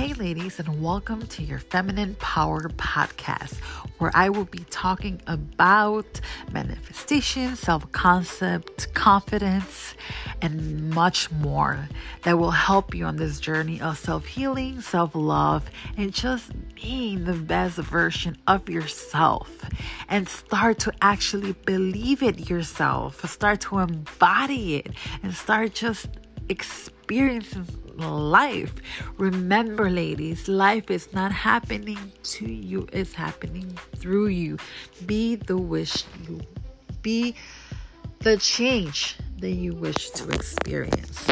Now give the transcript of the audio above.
Hey, ladies, and welcome to your Feminine Power Podcast, where I will be talking about manifestation, self concept, confidence, and much more that will help you on this journey of self healing, self love, and just being the best version of yourself. And start to actually believe it yourself, start to embody it, and start just experiencing life. Remember, ladies, life is not happening to you, it's happening through you. Be the wish you be the change that you wish to experience.